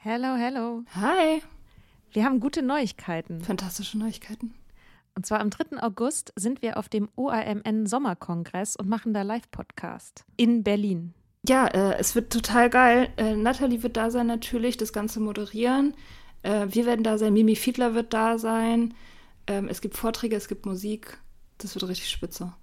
Hello, hello. Hi. Wir haben gute Neuigkeiten. Fantastische Neuigkeiten. Und zwar am 3. August sind wir auf dem OAMN Sommerkongress und machen da Live-Podcast in Berlin. Ja, äh, es wird total geil. Äh, Nathalie wird da sein natürlich, das Ganze moderieren. Äh, wir werden da sein, Mimi Fiedler wird da sein. Ähm, es gibt Vorträge, es gibt Musik. Das wird richtig spitze.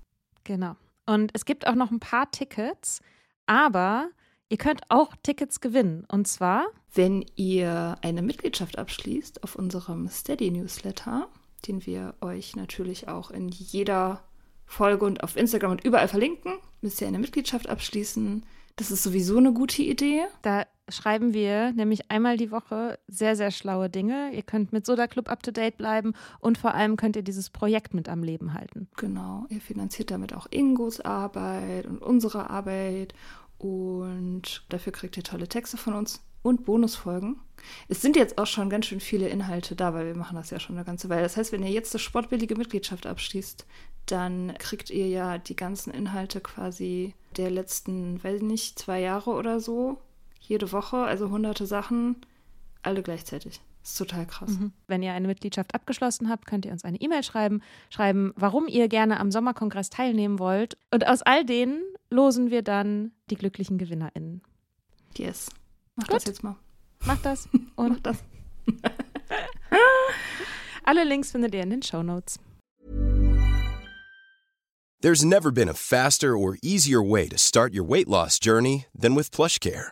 Genau. Und es gibt auch noch ein paar Tickets, aber ihr könnt auch Tickets gewinnen. Und zwar, Wenn ihr eine Mitgliedschaft abschließt auf unserem Steady-Newsletter, den wir euch natürlich auch in jeder Folge und auf Instagram und überall verlinken, müsst ihr eine Mitgliedschaft abschließen. Das ist sowieso eine gute Idee. da schreiben wir nämlich einmal die Woche sehr, sehr schlaue Dinge. Ihr könnt mit Soda Club up to date bleiben und vor allem könnt ihr dieses Projekt mit am Leben halten. Genau, ihr finanziert damit auch Ingos Arbeit und unsere Arbeit und dafür kriegt ihr tolle Texte von uns und Bonusfolgen. Es sind jetzt auch schon ganz schön viele Inhalte da, weil wir machen das ja schon eine ganze Weile. Das heißt, wenn ihr jetzt eine sportbillige Mitgliedschaft abschließt, dann kriegt ihr ja die ganzen Inhalte quasi der letzten, weiß ich nicht, zwei Jahre oder so, jede Woche, also hunderte Sachen, alle gleichzeitig. Das ist total krass. Wenn ihr eine Mitgliedschaft abgeschlossen habt, könnt ihr uns eine E-Mail schreiben, schreiben, warum ihr gerne am Sommerkongress teilnehmen wollt. Und aus all denen losen wir dann die glücklichen GewinnerInnen. Yes. Mach Gut. das jetzt mal. Macht das Mach und das. alle Links findet ihr in den Show Notes. There's never been a faster or easier way to start your weight loss journey than with PlushCare.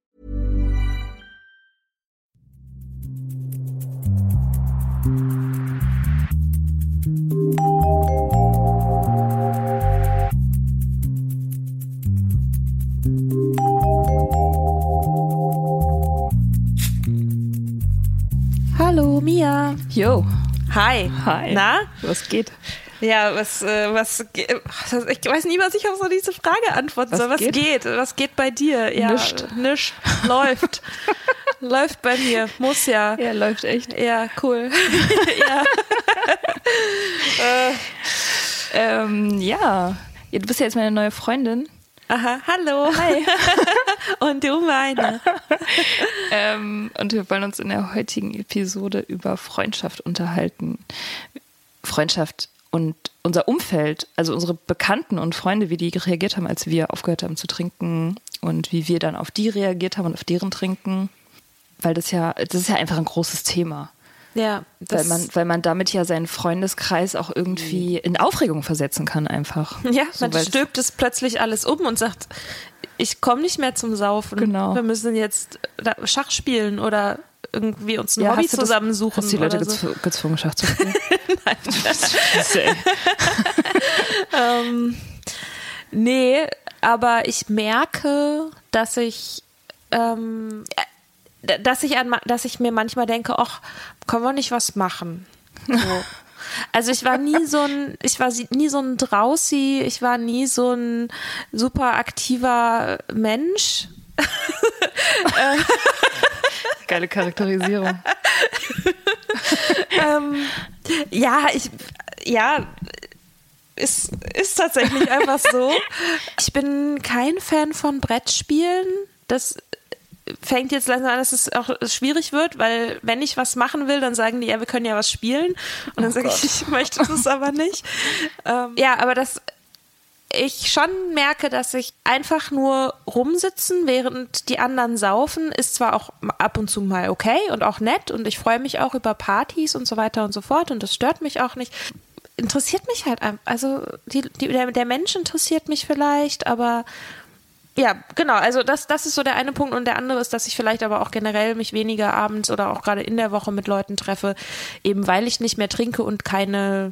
Hallo, Mia. Yo. Hi. Hi. Na? Was geht? Ja, was, äh, was, ich weiß nie, was ich auf so diese Frage antworten Was soll. Was geht? geht? Was geht bei dir? Ja, Nischt. Nischt. Läuft. Läuft bei mir. Muss ja. Ja, läuft echt. Ja, cool. ja. Ähm, ja. ja. Du bist ja jetzt meine neue Freundin. Aha, hallo. Hi. Und du meine. ähm, und wir wollen uns in der heutigen Episode über Freundschaft unterhalten. Freundschaft und unser Umfeld, also unsere Bekannten und Freunde, wie die reagiert haben, als wir aufgehört haben zu trinken und wie wir dann auf die reagiert haben und auf deren Trinken. Weil das ja, das ist ja einfach ein großes Thema. Ja, Weil man, weil man damit ja seinen Freundeskreis auch irgendwie in Aufregung versetzen kann, einfach. ja, So, man stülpt es plötzlich alles um und sagt, ich komme nicht mehr zum Saufen. Genau. Wir müssen jetzt Schach spielen oder irgendwie uns ein Ja, Hobby hast du das- zusammensuchen. Hast die Leute so. gezw gezwungen, Schach zu spielen? Ähm, nee, aber ich merke, dass ich, ähm, äh, dass ich, an, dass ich mir manchmal denke, ach, können wir nicht was machen? So. Also ich war nie so ein, ich war nie so ein Draußi, ich war nie so ein super aktiver Mensch. Geile Charakterisierung. ähm, ja, ich, ja, ist, ist tatsächlich einfach so. Ich bin kein Fan von Brettspielen. Das fängt jetzt langsam an, dass es auch schwierig wird, weil wenn ich was machen will, dann sagen die, ja, wir können ja was spielen. Und dann sage ich, ich möchte das aber nicht. Ähm, ja, aber das ich schon merke, dass ich einfach nur rumsitzen, während die anderen saufen, ist zwar auch ab und zu mal okay und auch nett und ich freue mich auch über Partys und so weiter und so fort und das stört mich auch nicht. Interessiert mich halt einfach, also die, die, der, der Mensch interessiert mich vielleicht, aber ja, genau, also das, das ist so der eine Punkt und der andere ist, dass ich vielleicht aber auch generell mich weniger abends oder auch gerade in der Woche mit Leuten treffe, eben weil ich nicht mehr trinke und keine,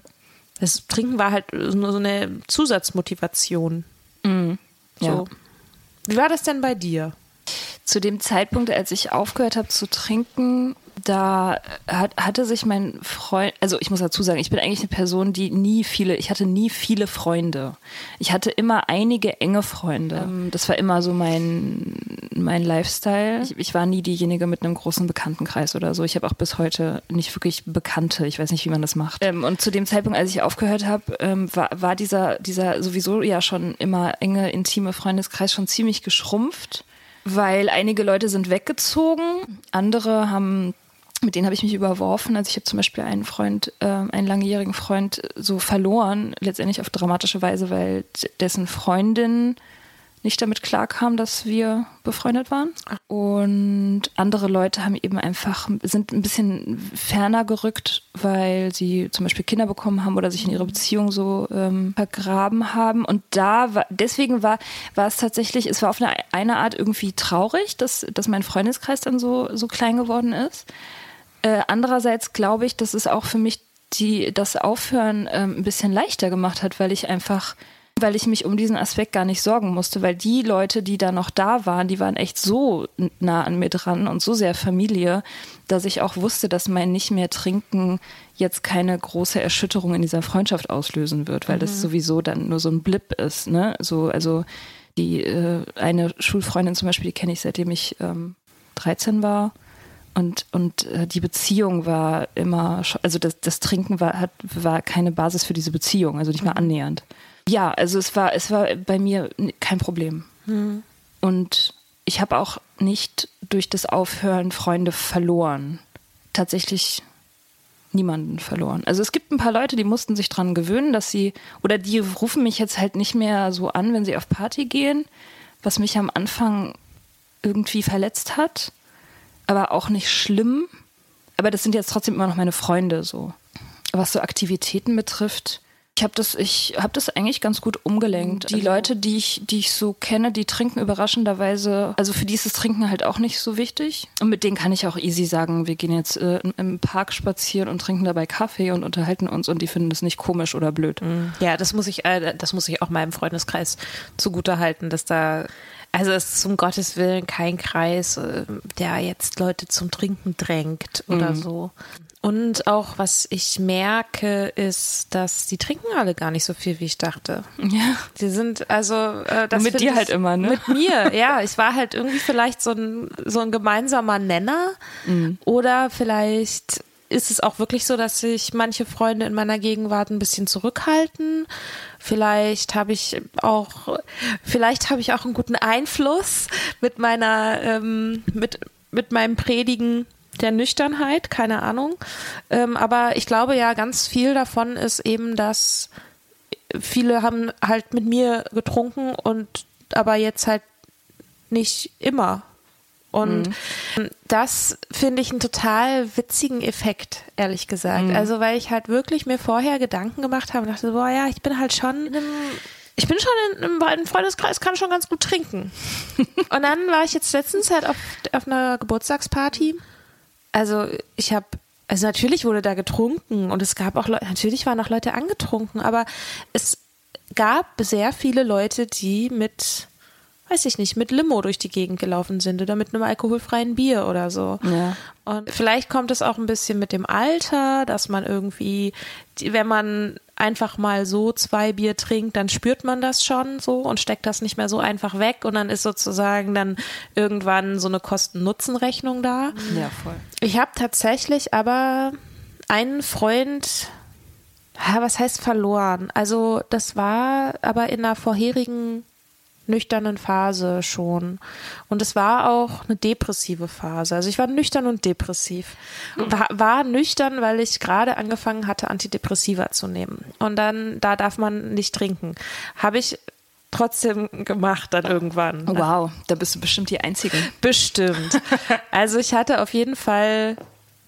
das Trinken war halt nur so eine Zusatzmotivation. So. Ja. Wie war das denn bei dir? Zu dem Zeitpunkt, als ich aufgehört habe zu trinken, da hat, hatte sich mein Freund, also ich muss dazu sagen, ich bin eigentlich eine Person, die nie viele, ich hatte nie viele Freunde. Ich hatte immer einige enge Freunde. Ähm, das war immer so mein, mein Lifestyle. Ich, ich war nie diejenige mit einem großen Bekanntenkreis oder so. Ich habe auch bis heute nicht wirklich Bekannte. Ich weiß nicht, wie man das macht. Ähm, und zu dem Zeitpunkt, als ich aufgehört habe, ähm, war, war dieser, dieser sowieso ja schon immer enge, intime Freundeskreis schon ziemlich geschrumpft weil einige Leute sind weggezogen, andere haben mit denen habe ich mich überworfen. Also ich habe zum Beispiel einen Freund, äh, einen langjährigen Freund so verloren, letztendlich auf dramatische Weise, weil dessen Freundin nicht damit klarkam, dass wir befreundet waren. Und andere Leute haben eben einfach, sind ein bisschen ferner gerückt, weil sie zum Beispiel Kinder bekommen haben oder sich in ihre Beziehung so ähm, vergraben haben. Und da war, deswegen war, war es tatsächlich, es war auf eine, eine Art irgendwie traurig, dass, dass mein Freundeskreis dann so, so klein geworden ist. Äh, andererseits glaube ich, dass es auch für mich die, das Aufhören ähm, ein bisschen leichter gemacht hat, weil ich einfach weil ich mich um diesen Aspekt gar nicht sorgen musste, weil die Leute, die da noch da waren, die waren echt so nah an mir dran und so sehr Familie, dass ich auch wusste, dass mein nicht mehr trinken jetzt keine große Erschütterung in dieser Freundschaft auslösen wird, weil mhm. das sowieso dann nur so ein Blip ist, ne? So, also die äh, eine Schulfreundin zum Beispiel, die kenne ich seitdem ich ähm, 13 war. Und, und äh, die Beziehung war immer, also das, das Trinken war, hat, war keine Basis für diese Beziehung, also nicht mal mhm. annähernd. Ja, also es war, es war bei mir kein Problem. Mhm. Und ich habe auch nicht durch das Aufhören Freunde verloren. Tatsächlich niemanden verloren. Also es gibt ein paar Leute, die mussten sich dran gewöhnen, dass sie, oder die rufen mich jetzt halt nicht mehr so an, wenn sie auf Party gehen, was mich am Anfang irgendwie verletzt hat, aber auch nicht schlimm. Aber das sind jetzt trotzdem immer noch meine Freunde so. Was so Aktivitäten betrifft, ich habe das, ich habe das eigentlich ganz gut umgelenkt. Die also Leute, die ich, die ich so kenne, die trinken überraschenderweise. Also für die ist das Trinken halt auch nicht so wichtig. Und mit denen kann ich auch easy sagen, wir gehen jetzt äh, im Park spazieren und trinken dabei Kaffee und unterhalten uns und die finden das nicht komisch oder blöd. Mhm. Ja, das muss ich, äh, das muss ich auch meinem Freundeskreis zugutehalten, dass da also es ist zum Gottes Willen kein Kreis, äh, der jetzt Leute zum Trinken drängt oder mhm. so. Und auch was ich merke, ist, dass die trinken alle gar nicht so viel, wie ich dachte. Ja. Die sind also äh, das mit dir halt immer, ne? Mit mir, ja. Ich war halt irgendwie vielleicht so ein so ein gemeinsamer Nenner mhm. oder vielleicht ist es auch wirklich so, dass sich manche Freunde in meiner Gegenwart ein bisschen zurückhalten. Vielleicht habe ich auch, vielleicht habe ich auch einen guten Einfluss mit meiner, ähm, mit, mit meinem Predigen der Nüchternheit, keine Ahnung. Ähm, aber ich glaube ja, ganz viel davon ist eben, dass viele haben halt mit mir getrunken und aber jetzt halt nicht immer. Und mhm. das finde ich einen total witzigen Effekt, ehrlich gesagt. Mhm. Also, weil ich halt wirklich mir vorher Gedanken gemacht habe und dachte, boah, ja, ich bin halt schon ich bin schon in, in einem Freundeskreis, kann schon ganz gut trinken. und dann war ich jetzt letztens halt auf, auf einer Geburtstagsparty also ich habe, also natürlich wurde da getrunken und es gab auch Leute, natürlich waren auch Leute angetrunken, aber es gab sehr viele Leute, die mit, weiß ich nicht, mit Limo durch die Gegend gelaufen sind oder mit einem alkoholfreien Bier oder so. Ja. Und vielleicht kommt es auch ein bisschen mit dem Alter, dass man irgendwie, wenn man einfach mal so zwei Bier trinkt, dann spürt man das schon so und steckt das nicht mehr so einfach weg und dann ist sozusagen dann irgendwann so eine Kosten-Nutzen-Rechnung da. Ja, voll. Ich habe tatsächlich aber einen Freund, was heißt verloren? Also das war aber in einer vorherigen nüchternen Phase schon. Und es war auch eine depressive Phase. Also ich war nüchtern und depressiv. War, war nüchtern, weil ich gerade angefangen hatte, Antidepressiva zu nehmen. Und dann, da darf man nicht trinken. Habe ich trotzdem gemacht dann irgendwann. Wow, da bist du bestimmt die Einzige. Bestimmt. Also ich hatte auf jeden Fall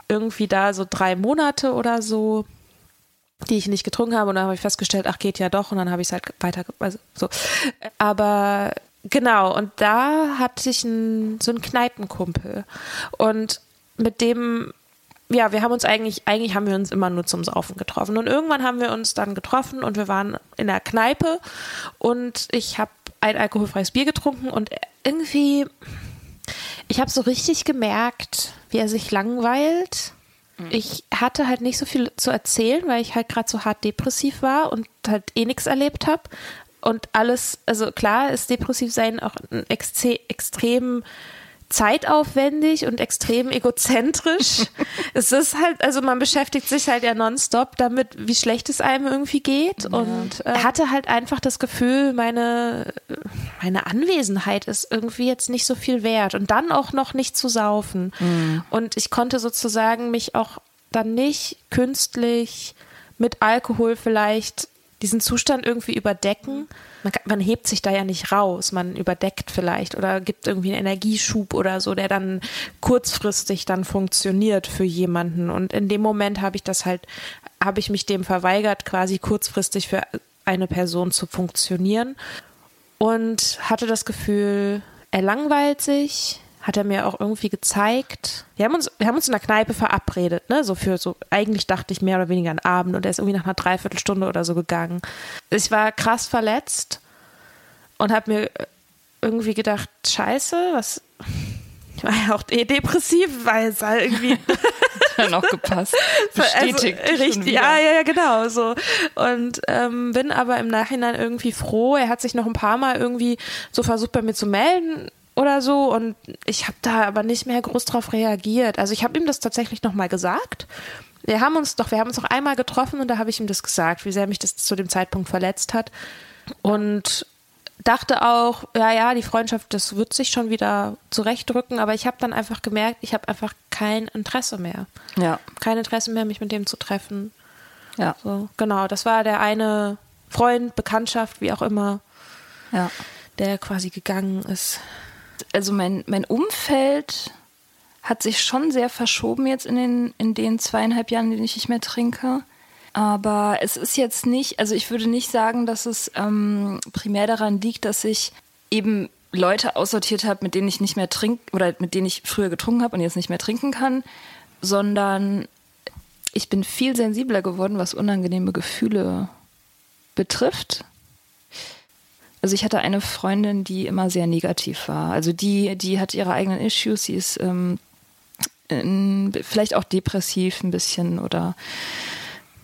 irgendwie da so drei Monate oder so die ich nicht getrunken habe und dann habe ich festgestellt, ach geht ja doch und dann habe ich es halt weiter, also so. Aber genau und da hatte ich einen, so einen Kneipenkumpel und mit dem ja, wir haben uns eigentlich, eigentlich haben wir uns immer nur zum Saufen getroffen. Und irgendwann haben wir uns dann getroffen und wir waren in der Kneipe und ich habe ein alkoholfreies Bier getrunken und irgendwie, Ich habe so richtig gemerkt, wie er sich langweilt. Ich hatte halt nicht so viel zu erzählen, weil ich halt gerade so hart depressiv war und halt eh nichts erlebt habe. Und alles, also klar ist depressiv sein auch ein extrem zeitaufwendig und extrem egozentrisch. es ist halt, also man beschäftigt sich halt ja nonstop damit, wie schlecht es einem irgendwie geht. Ja. Und äh, hatte halt einfach das Gefühl, meine, meine Anwesenheit ist irgendwie jetzt nicht so viel wert. Und dann auch noch nicht zu saufen. Mhm. Und ich konnte sozusagen mich auch dann nicht künstlich mit Alkohol vielleicht diesen Zustand irgendwie überdecken. Man, man, hebt sich da ja nicht raus, man überdeckt vielleicht oder gibt irgendwie einen Energieschub oder so, der dann kurzfristig dann funktioniert für jemanden. Und in dem Moment habe ich das halt, habe ich mich dem verweigert, quasi kurzfristig für eine Person zu funktionieren und hatte das Gefühl, er langweilt sich, hat er mir auch irgendwie gezeigt. Wir haben uns, wir haben uns in der Kneipe verabredet, ne? So für so, eigentlich dachte ich mehr oder weniger einen Abend und er ist irgendwie nach einer Dreiviertelstunde oder so gegangen. Ich war krass verletzt und habe mir irgendwie gedacht, scheiße, was. Ich war ja auch eh depressiv, weil es halt irgendwie. dann auch gepasst. Bestätigt. Also, richtig, ja, ja, ja, genau. So. Und ähm, bin aber im Nachhinein irgendwie froh. Er hat sich noch ein paar Mal irgendwie so versucht, bei mir zu melden oder so und ich habe da aber nicht mehr groß drauf reagiert. Also ich habe ihm das tatsächlich nochmal gesagt. Wir haben uns doch, wir haben uns noch einmal getroffen und da habe ich ihm das gesagt, wie sehr mich das zu dem Zeitpunkt verletzt hat. Und dachte auch, ja, ja, die Freundschaft, das wird sich schon wieder zurechtdrücken, aber ich habe dann einfach gemerkt, ich habe einfach kein Interesse mehr. Ja. Kein Interesse mehr, mich mit dem zu treffen. Ja. So, genau, das war der eine Freund, Bekanntschaft, wie auch immer, ja. der quasi gegangen ist also mein, mein Umfeld hat sich schon sehr verschoben jetzt in den, in den zweieinhalb Jahren, in denen ich nicht mehr trinke. Aber es ist jetzt nicht, also ich würde nicht sagen, dass es ähm, primär daran liegt, dass ich eben Leute aussortiert habe, mit denen ich nicht mehr trinke oder mit denen ich früher getrunken habe und jetzt nicht mehr trinken kann, sondern ich bin viel sensibler geworden, was unangenehme Gefühle betrifft. Also ich hatte eine Freundin, die immer sehr negativ war. Also die, die hat ihre eigenen Issues, sie ist ähm, vielleicht auch depressiv ein bisschen oder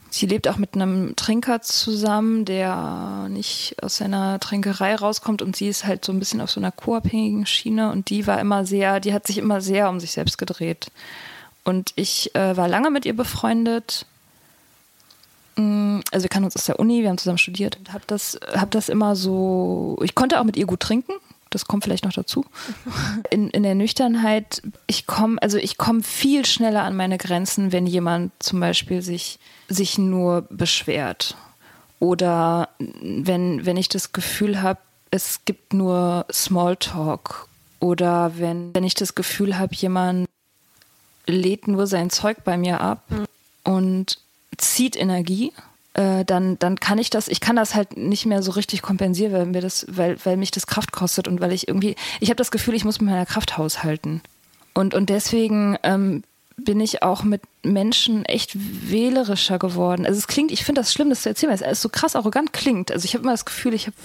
sie lebt auch mit einem Trinker zusammen, der nicht aus seiner Trinkerei rauskommt und sie ist halt so ein bisschen auf so einer co-abhängigen Schiene und die war immer sehr, die hat sich immer sehr um sich selbst gedreht. Und ich äh, war lange mit ihr befreundet also wir kennen uns aus der Uni, wir haben zusammen studiert und habe das, hab das immer so, ich konnte auch mit ihr gut trinken, das kommt vielleicht noch dazu. In, in der Nüchternheit, ich komme, also ich komme viel schneller an meine Grenzen, wenn jemand zum Beispiel sich, sich nur beschwert. Oder wenn, wenn ich das Gefühl habe, es gibt nur Smalltalk. Oder wenn, wenn ich das Gefühl habe, jemand lädt nur sein Zeug bei mir ab mhm. und zieht Energie, äh, dann, dann kann ich das, ich kann das halt nicht mehr so richtig kompensieren, weil mir das, weil, weil mich das Kraft kostet und weil ich irgendwie, ich habe das Gefühl, ich muss mit meiner Kraft haushalten. Und, und deswegen ähm, bin ich auch mit Menschen echt wählerischer geworden. Also es klingt, ich finde das schlimm, das zu erzählen, weil es so krass arrogant klingt. Also ich habe immer das Gefühl, ich habe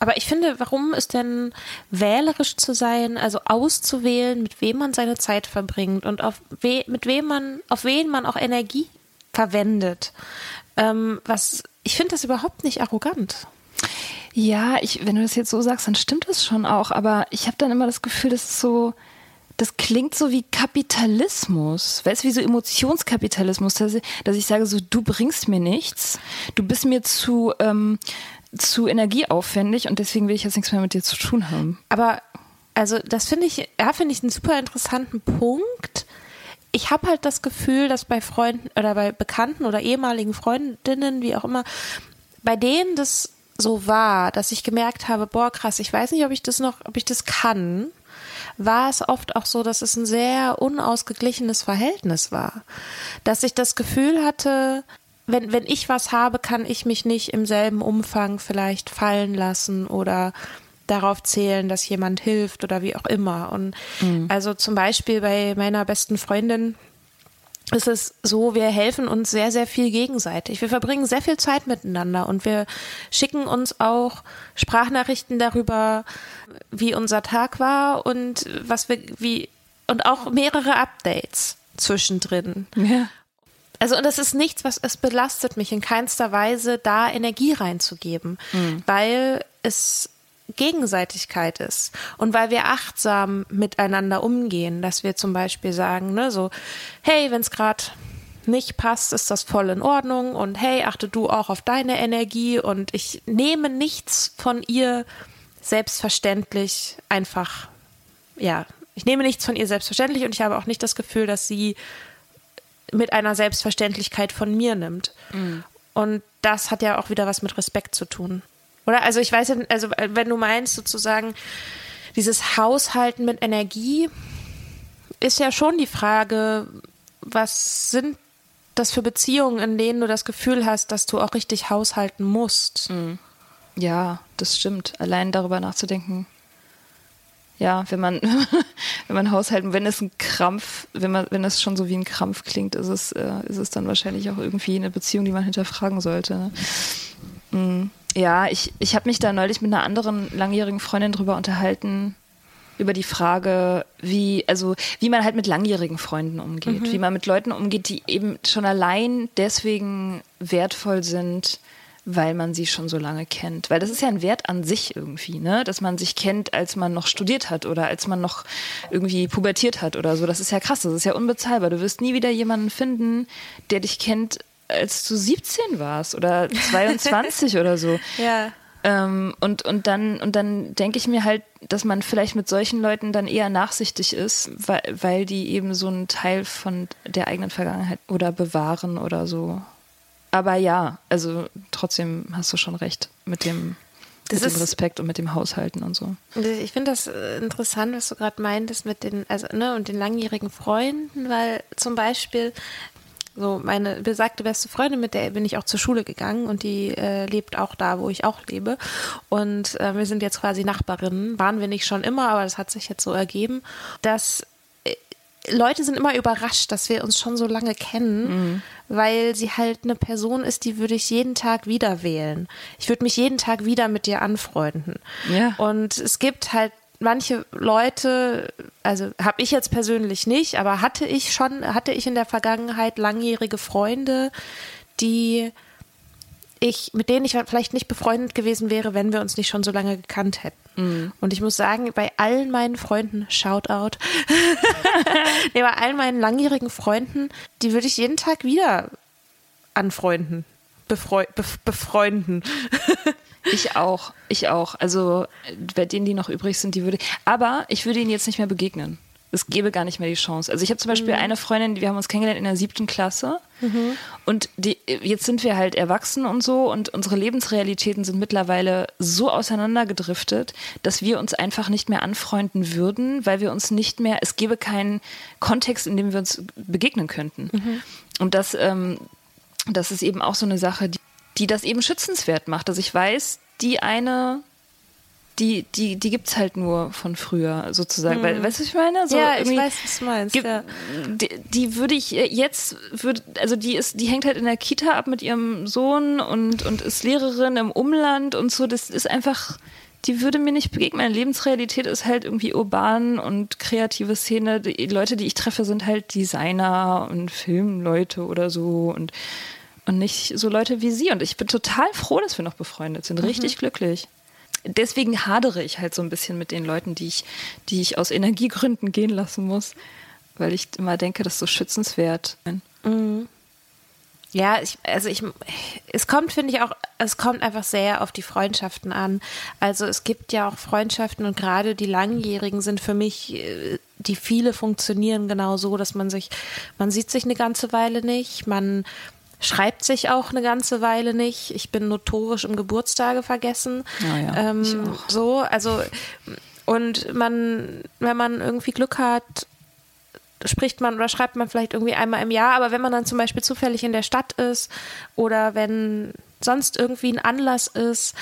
aber ich finde, warum ist denn wählerisch zu sein, also auszuwählen, mit wem man seine Zeit verbringt und auf we mit wem man, auf wen man auch Energie verwendet. Ähm, was, ich finde das überhaupt nicht arrogant. Ja, ich, wenn du das jetzt so sagst, dann stimmt das schon auch. Aber ich habe dann immer das Gefühl, das ist so, das klingt so wie Kapitalismus. Weißt du, wie so Emotionskapitalismus, dass ich, dass ich sage, so, du bringst mir nichts, du bist mir zu, ähm, zu energieaufwendig und deswegen will ich jetzt nichts mehr mit dir zu tun haben. Aber also das finde ich, ja, finde ich einen super interessanten Punkt ich habe halt das Gefühl, dass bei Freunden oder bei Bekannten oder ehemaligen Freundinnen, wie auch immer, bei denen das so war, dass ich gemerkt habe, boah, krass, ich weiß nicht, ob ich das noch, ob ich das kann, war es oft auch so, dass es ein sehr unausgeglichenes Verhältnis war. Dass ich das Gefühl hatte, wenn, wenn ich was habe, kann ich mich nicht im selben Umfang vielleicht fallen lassen oder darauf zählen, dass jemand hilft oder wie auch immer. Und mhm. also zum Beispiel bei meiner besten Freundin, ist es so, wir helfen uns sehr, sehr viel gegenseitig. Wir verbringen sehr viel Zeit miteinander und wir schicken uns auch Sprachnachrichten darüber, wie unser Tag war und was wir, wie, und auch mehrere Updates zwischendrin. Ja. Also, und das ist nichts, was es belastet mich in keinster Weise, da Energie reinzugeben, mhm. weil es Gegenseitigkeit ist und weil wir achtsam miteinander umgehen, dass wir zum Beispiel sagen, ne, so, hey, wenn es gerade nicht passt, ist das voll in Ordnung und hey, achte du auch auf deine Energie und ich nehme nichts von ihr selbstverständlich einfach, ja, ich nehme nichts von ihr selbstverständlich und ich habe auch nicht das Gefühl, dass sie mit einer Selbstverständlichkeit von mir nimmt. Mhm. Und das hat ja auch wieder was mit Respekt zu tun. Oder? Also ich weiß ja, also äh, wenn du meinst sozusagen, dieses Haushalten mit Energie ist ja schon die Frage, was sind das für Beziehungen, in denen du das Gefühl hast, dass du auch richtig haushalten musst? Mhm. Ja, das stimmt. Allein darüber nachzudenken. Ja, wenn man, wenn man haushalten, wenn es ein Krampf, wenn man, wenn es schon so wie ein Krampf klingt, ist es, äh, ist es dann wahrscheinlich auch irgendwie eine Beziehung, die man hinterfragen sollte. Ne? Mhm. Ja, ich, ich habe mich da neulich mit einer anderen langjährigen Freundin drüber unterhalten, über die Frage, wie, also wie man halt mit langjährigen Freunden umgeht, mhm. wie man mit Leuten umgeht, die eben schon allein deswegen wertvoll sind, weil man sie schon so lange kennt. Weil das ist ja ein Wert an sich irgendwie, ne? Dass man sich kennt, als man noch studiert hat oder als man noch irgendwie pubertiert hat oder so. Das ist ja krass, das ist ja unbezahlbar. Du wirst nie wieder jemanden finden, der dich kennt, als du 17 warst oder 22 oder so. Ja. Ähm, und, und dann, und dann denke ich mir halt, dass man vielleicht mit solchen Leuten dann eher nachsichtig ist, weil, weil die eben so einen Teil von der eigenen Vergangenheit oder bewahren oder so. Aber ja, also trotzdem hast du schon recht mit dem, mit dem Respekt und mit dem Haushalten und so. Ich finde das äh, interessant, was du gerade meintest mit den, also, ne, und den langjährigen Freunden, weil zum Beispiel so meine besagte beste Freundin, mit der bin ich auch zur Schule gegangen und die äh, lebt auch da, wo ich auch lebe. Und äh, wir sind jetzt quasi Nachbarinnen. Waren wir nicht schon immer, aber das hat sich jetzt so ergeben, dass äh, Leute sind immer überrascht, dass wir uns schon so lange kennen, mhm. weil sie halt eine Person ist, die würde ich jeden Tag wieder wählen. Ich würde mich jeden Tag wieder mit dir anfreunden. Ja. Und es gibt halt manche Leute, also habe ich jetzt persönlich nicht, aber hatte ich schon, hatte ich in der Vergangenheit langjährige Freunde, die ich, mit denen ich vielleicht nicht befreundet gewesen wäre, wenn wir uns nicht schon so lange gekannt hätten. Mhm. Und ich muss sagen, bei allen meinen Freunden, Shoutout, nee, bei allen meinen langjährigen Freunden, die würde ich jeden Tag wieder anfreunden, befreu bef befreunden. Ich auch, ich auch. Also bei denen, die noch übrig sind, die würde. Aber ich würde ihnen jetzt nicht mehr begegnen. Es gäbe gar nicht mehr die Chance. Also ich habe zum Beispiel mhm. eine Freundin, wir haben uns kennengelernt in der siebten Klasse mhm. und die, jetzt sind wir halt erwachsen und so und unsere Lebensrealitäten sind mittlerweile so auseinandergedriftet, dass wir uns einfach nicht mehr anfreunden würden, weil wir uns nicht mehr, es gäbe keinen Kontext, in dem wir uns begegnen könnten. Mhm. Und das, ähm, das ist eben auch so eine Sache, die die das eben schützenswert macht. Also ich weiß, die eine, die, die, die gibt es halt nur von früher sozusagen. Hm. Weil, weißt du, was ich meine? So ja, ich weiß, was du meinst. Gibt, ja. Die, die würde ich jetzt, würd, also die ist, die hängt halt in der Kita ab mit ihrem Sohn und, und ist Lehrerin im Umland und so. Das ist einfach, die würde mir nicht begegnen. Meine Lebensrealität ist halt irgendwie urban und kreative Szene. Die Leute, die ich treffe, sind halt Designer und Filmleute oder so und und nicht so Leute wie sie. Und ich bin total froh, dass wir noch befreundet sind. Richtig mhm. glücklich. Deswegen hadere ich halt so ein bisschen mit den Leuten, die ich, die ich aus Energiegründen gehen lassen muss, weil ich immer denke, das ist so schützenswert. Mhm. Ja, ich, also ich, es kommt, finde ich auch, es kommt einfach sehr auf die Freundschaften an. Also es gibt ja auch Freundschaften und gerade die langjährigen sind für mich, äh, die viele funktionieren genau so, dass man sich, man sieht sich eine ganze Weile nicht, man schreibt sich auch eine ganze Weile nicht. Ich bin notorisch im Geburtstage vergessen. Ja, ja, ähm, so, also und man, wenn man irgendwie Glück hat, spricht man oder schreibt man vielleicht irgendwie einmal im Jahr, aber wenn man dann zum Beispiel zufällig in der Stadt ist oder wenn sonst irgendwie ein Anlass ist,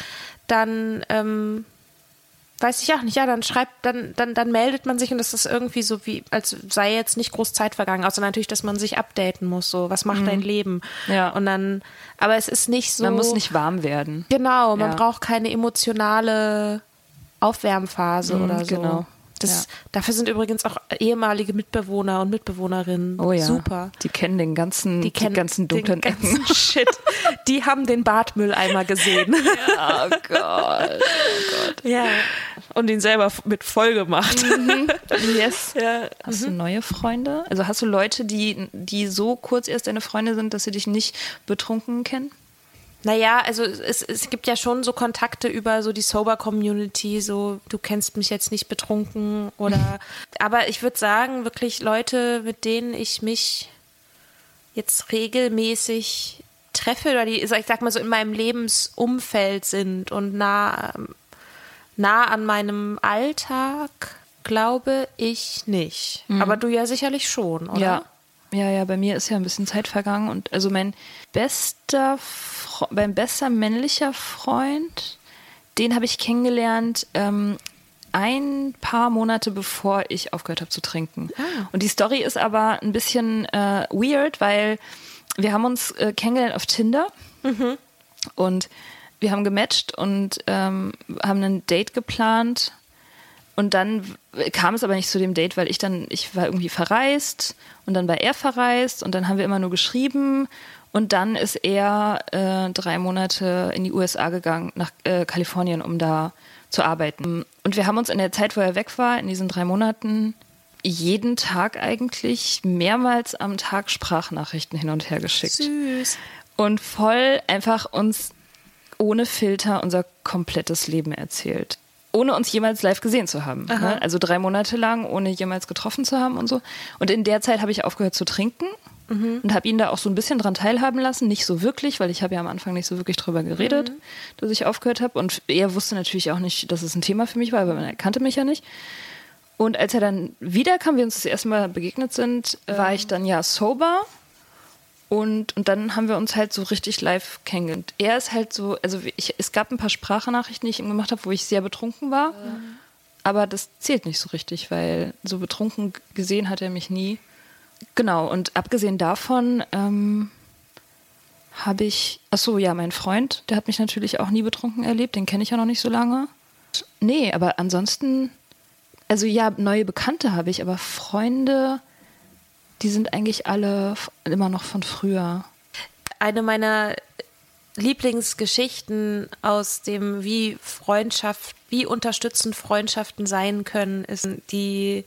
dann ähm, weiß ich auch nicht. Ja, dann schreibt, dann, dann, dann meldet man sich und das ist irgendwie so wie, als sei jetzt nicht groß Zeit vergangen, außer natürlich, dass man sich updaten muss, so, was macht dein Leben? Mhm. Ja. Und dann, aber es ist nicht so. Man muss nicht warm werden. Genau, man Ja. braucht keine emotionale Aufwärmphase Mhm, oder so. genau. Das, Ja. Dafür sind übrigens auch ehemalige Mitbewohner und Mitbewohnerinnen Oh ja. super. Die kennen den ganzen, die, kennen ganzen dunklen den Ecken. ganzen Shit. Die haben den Badmülleimer gesehen. Oh Gott. ja. Und ihn selber mit voll gemacht. Yes. Ja. Hast du neue Freunde? Also hast du Leute, die, die so kurz erst deine Freunde sind, dass sie dich nicht betrunken kennen? Naja, also es, es gibt ja schon so Kontakte über so die Sober-Community, so du kennst mich jetzt nicht betrunken oder aber ich würde sagen, wirklich Leute, mit denen ich mich jetzt regelmäßig treffe oder die, ich sag mal so in meinem Lebensumfeld sind und nah, nah an meinem Alltag, glaube ich nicht. Aber du ja sicherlich schon, oder? Ja. Ja, ja, bei mir ist ja ein bisschen Zeit vergangen und also mein bester, Fre mein bester männlicher Freund, den habe ich kennengelernt ähm, ein paar Monate bevor ich aufgehört habe zu trinken. Und die Story ist aber ein bisschen äh, weird, weil wir haben uns äh, kennengelernt auf Tinder. Und wir haben gematcht und ähm, haben ein Date geplant und dann kam es aber nicht zu dem Date, weil ich dann, ich war irgendwie verreist und dann war er verreist und dann haben wir immer nur geschrieben und dann ist er äh, drei Monate in die USA gegangen, nach äh, Kalifornien, um da zu arbeiten. Und wir haben uns in der Zeit, wo er weg war, in diesen drei Monaten, jeden Tag eigentlich mehrmals am Tag Sprachnachrichten hin und her geschickt Süß. und voll einfach uns ohne Filter unser komplettes Leben erzählt. Ohne uns jemals live gesehen zu haben. Ne? Also drei Monate lang, ohne jemals getroffen zu haben und so. Und in der Zeit habe ich aufgehört zu trinken und habe ihn da auch so ein bisschen dran teilhaben lassen. Nicht so wirklich, weil ich habe ja am Anfang nicht so wirklich drüber geredet, dass ich aufgehört habe. Und er wusste natürlich auch nicht, dass es ein Thema für mich war, weil er kannte mich ja nicht. Und als er dann wiederkam, wir uns das erste Mal begegnet sind, war ich dann ja sober. Und, und dann haben wir uns halt so richtig live kennengelernt. Er ist halt so, also ich, es gab ein paar Sprachnachrichten, die ich ihm gemacht habe, wo ich sehr betrunken war. Aber das zählt nicht so richtig, weil so betrunken gesehen hat er mich nie. Genau, und abgesehen davon ähm, habe ich, ach so, ja, mein Freund, der hat mich natürlich auch nie betrunken erlebt, den kenne ich ja noch nicht so lange. Nee, aber ansonsten, also ja, neue Bekannte habe ich, aber Freunde, die sind eigentlich alle immer noch von früher. eine meiner Lieblingsgeschichten aus dem, wie Freundschaft, wie unterstützend Freundschaften sein können, ist die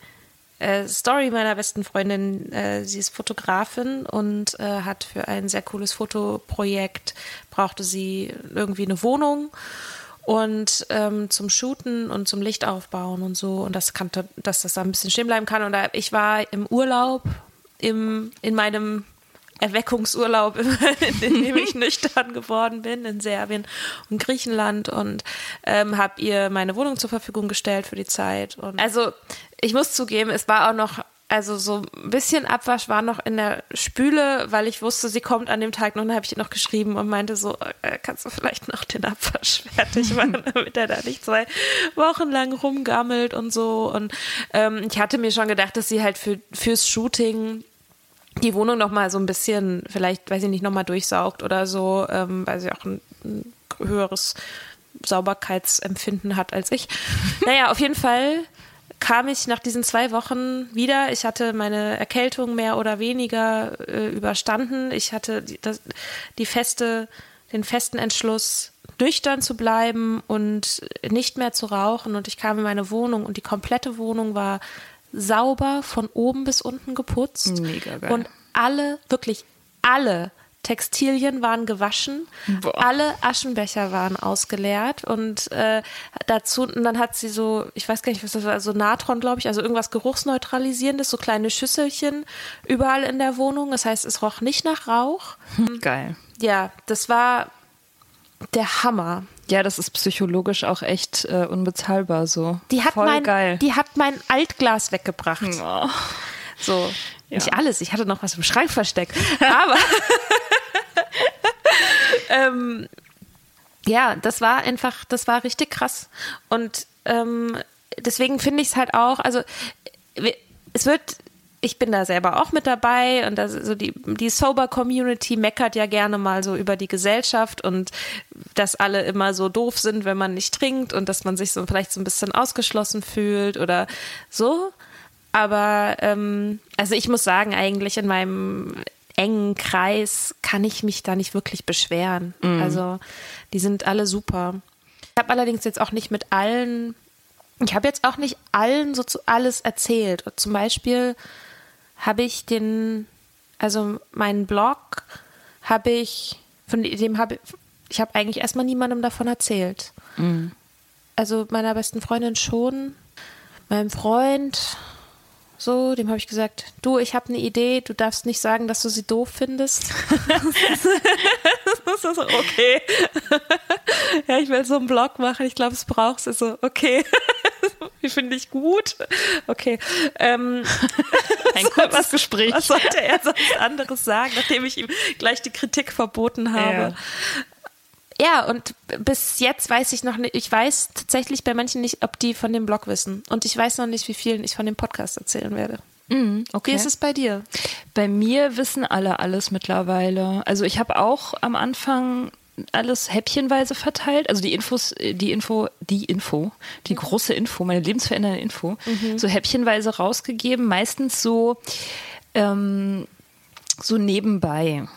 äh, Story meiner besten Freundin. Äh, sie ist Fotografin und äh, hat für ein sehr cooles Fotoprojekt brauchte sie irgendwie eine Wohnung und ähm, zum Shooten und zum Licht aufbauen und so und das kannte, dass das da ein bisschen stehen bleiben kann und da, ich war im Urlaub im, in meinem Erweckungsurlaub, in dem ich nüchtern geworden bin in Serbien und Griechenland und ähm, habe ihr meine Wohnung zur Verfügung gestellt für die Zeit. Und also ich muss zugeben, es war auch noch, also so ein bisschen Abwasch war noch in der Spüle, weil ich wusste, sie kommt an dem Tag noch, und dann habe ich ihr noch geschrieben und meinte so, äh, kannst du vielleicht noch den Abwasch fertig machen, damit er da nicht zwei Wochen lang rumgammelt und so. Und ähm, ich hatte mir schon gedacht, dass sie halt für, fürs Shooting die Wohnung noch mal so ein bisschen, vielleicht, weiß ich nicht, noch mal durchsaugt oder so, ähm, weil sie auch ein, ein höheres Sauberkeitsempfinden hat als ich. naja, auf jeden Fall kam ich nach diesen zwei Wochen wieder. Ich hatte meine Erkältung mehr oder weniger äh, überstanden. Ich hatte die, das, die feste, den festen Entschluss, nüchtern zu bleiben und nicht mehr zu rauchen. Und ich kam in meine Wohnung und die komplette Wohnung war sauber von oben bis unten geputzt. Mega geil. Und alle, wirklich alle Textilien waren gewaschen, Boah. alle Aschenbecher waren ausgeleert und äh, dazu, und dann hat sie so, ich weiß gar nicht, was das war, so Natron, glaube ich, also irgendwas Geruchsneutralisierendes, so kleine Schüsselchen überall in der Wohnung. Das heißt, es roch nicht nach Rauch. Geil. Ja, das war der Hammer. Ja, das ist psychologisch auch echt äh, unbezahlbar so. Die hat Voll mein, geil. die hat mein Altglas weggebracht. Oh. So, Ja. nicht alles. Ich hatte noch was im Schrank versteckt. Aber ähm, ja, das war einfach, das war richtig krass. Und ähm, deswegen finde ich es halt auch, also es wird ich bin da selber auch mit dabei und das, so die, die Sober-Community meckert ja gerne mal so über die Gesellschaft und dass alle immer so doof sind, wenn man nicht trinkt und dass man sich so vielleicht so ein bisschen ausgeschlossen fühlt oder so. Aber ähm, also ich muss sagen, eigentlich in meinem engen Kreis kann ich mich da nicht wirklich beschweren. Mhm. Also die sind alle super. Ich habe allerdings jetzt auch nicht mit allen, ich habe jetzt auch nicht allen so zu alles erzählt. Zum Beispiel habe ich den, also meinen Blog habe ich, von dem habe ich habe eigentlich erstmal niemandem davon erzählt. Mhm. Also meiner besten Freundin schon, meinem Freund, so, dem habe ich gesagt, du, ich habe eine Idee, du darfst nicht sagen, dass du sie doof findest. das ist so, okay. ja, ich will so einen Blog machen, ich glaube, es brauchst du so, okay. Wie finde ich gut. Okay. Ähm, Ein kurzes Gespräch. Was sollte er sonst anderes sagen, nachdem ich ihm gleich die Kritik verboten habe? Ja. Ja, und bis jetzt weiß ich noch nicht, ich weiß tatsächlich bei manchen nicht, ob die von dem Blog wissen. Und ich weiß noch nicht, wie vielen ich von dem Podcast erzählen werde. Mm, okay. Wie ist es bei dir? Bei mir wissen alle alles mittlerweile. Also ich habe auch am Anfang alles häppchenweise verteilt. Also die Infos, die Info, die Info, die mhm. große Info, meine lebensverändernde Info, mhm. so häppchenweise rausgegeben, meistens so, ähm, so nebenbei.